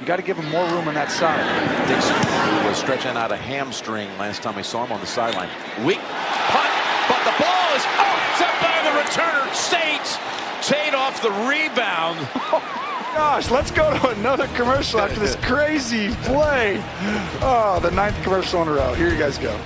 You got to give him more room on that side. Dixon, was stretching out a hamstring last time I saw him on the sideline. Weak punt, but the ball is oh, up by the returner. Tate, Tate off the rebound. Oh gosh, let's go to another commercial after this crazy play. Oh, the ninth commercial in a row. Here you guys go.